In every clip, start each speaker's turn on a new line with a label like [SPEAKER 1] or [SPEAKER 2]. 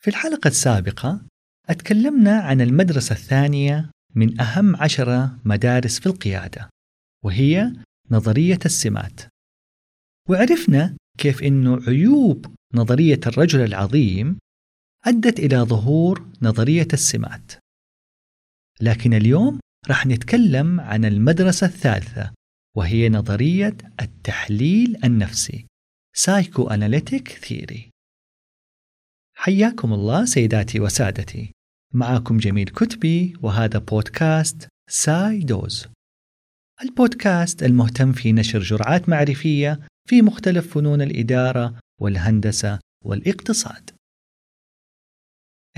[SPEAKER 1] في الحلقة السابقة أتكلمنا عن المدرسة الثانية من أهم عشرة مدارس في القيادة وهي نظرية السمات. وعرفنا كيف أنه عيوب نظرية الرجل العظيم أدت إلى ظهور نظرية السمات. لكن اليوم راح نتكلم عن المدرسة الثالثة وهي نظرية التحليل النفسي Psychoanalytic theory حياكم الله سيداتي وسادتي. معكم جميل كتبي وهذا بودكاست ساي دوز. البودكاست المهتم في نشر جرعات معرفية في مختلف فنون الإدارة والهندسة والاقتصاد.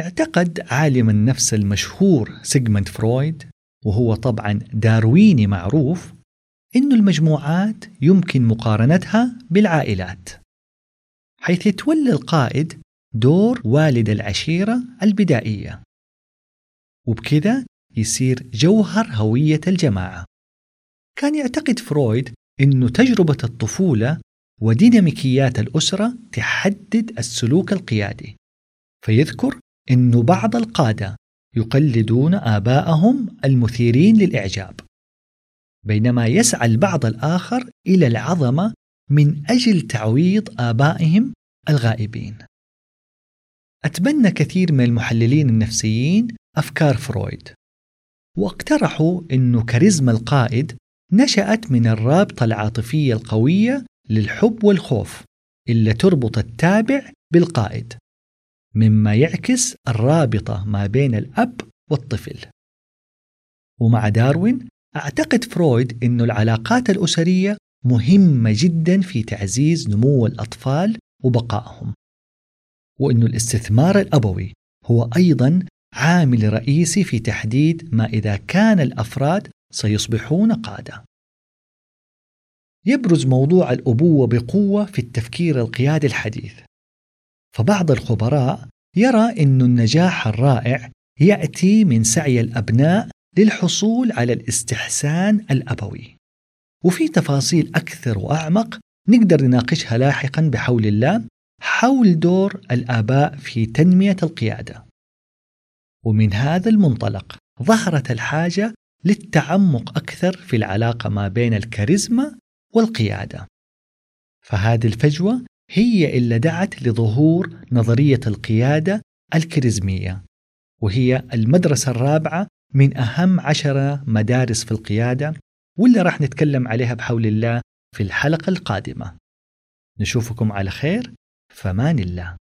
[SPEAKER 1] اعتقد عالم النفس المشهور سيغموند فرويد وهو طبعا دارويني معروف أن المجموعات يمكن مقارنتها بالعائلات. حيث يتولى القائد دور والد العشيرة البدائية. وبكذا يصير جوهر هوية الجماعة. كان يعتقد فرويد أن تجربة الطفولة وديناميكيات الأسرة تحدد السلوك القيادي. فيذكر أن بعض القادة يقلدون آباءهم المثيرين للإعجاب. بينما يسعى البعض الآخر إلى العظمة من أجل تعويض آبائهم الغائبين. أتبنى كثير من المحللين النفسيين أفكار فرويد. واقترحوا أن كاريزما القائد نشأت من الرابطة العاطفية القوية للحب والخوف اللي تربط التابع بالقائد مما يعكس الرابطة ما بين الأب والطفل. ومع داروين أعتقد فرويد أن العلاقات الأسرية مهمة جدا في تعزيز نمو الأطفال وبقائهم. وأن الاستثمار الأبوي هو أيضا عامل رئيسي في تحديد ما إذا كان الأفراد سيصبحون قادة. يبرز موضوع الأبوة بقوة في التفكير القيادي الحديث. فبعض الخبراء يرى أن النجاح الرائع يأتي من سعي الأبناء للحصول على الاستحسان الأبوي. وفي تفاصيل أكثر وأعمق نقدر نناقشها لاحقا بحول الله. حول دور الآباء في تنمية القيادة. ومن هذا المنطلق ظهرت الحاجة للتعمق أكثر في العلاقة ما بين الكاريزما والقيادة. فهذه الفجوة هي اللي دعت لظهور نظرية القيادة الكاريزمية وهي المدرسة الرابعة من أهم عشرة مدارس في القيادة واللي راح نتكلم عليها بحول الله في الحلقة القادمة. نشوفكم على خير. فمان الله.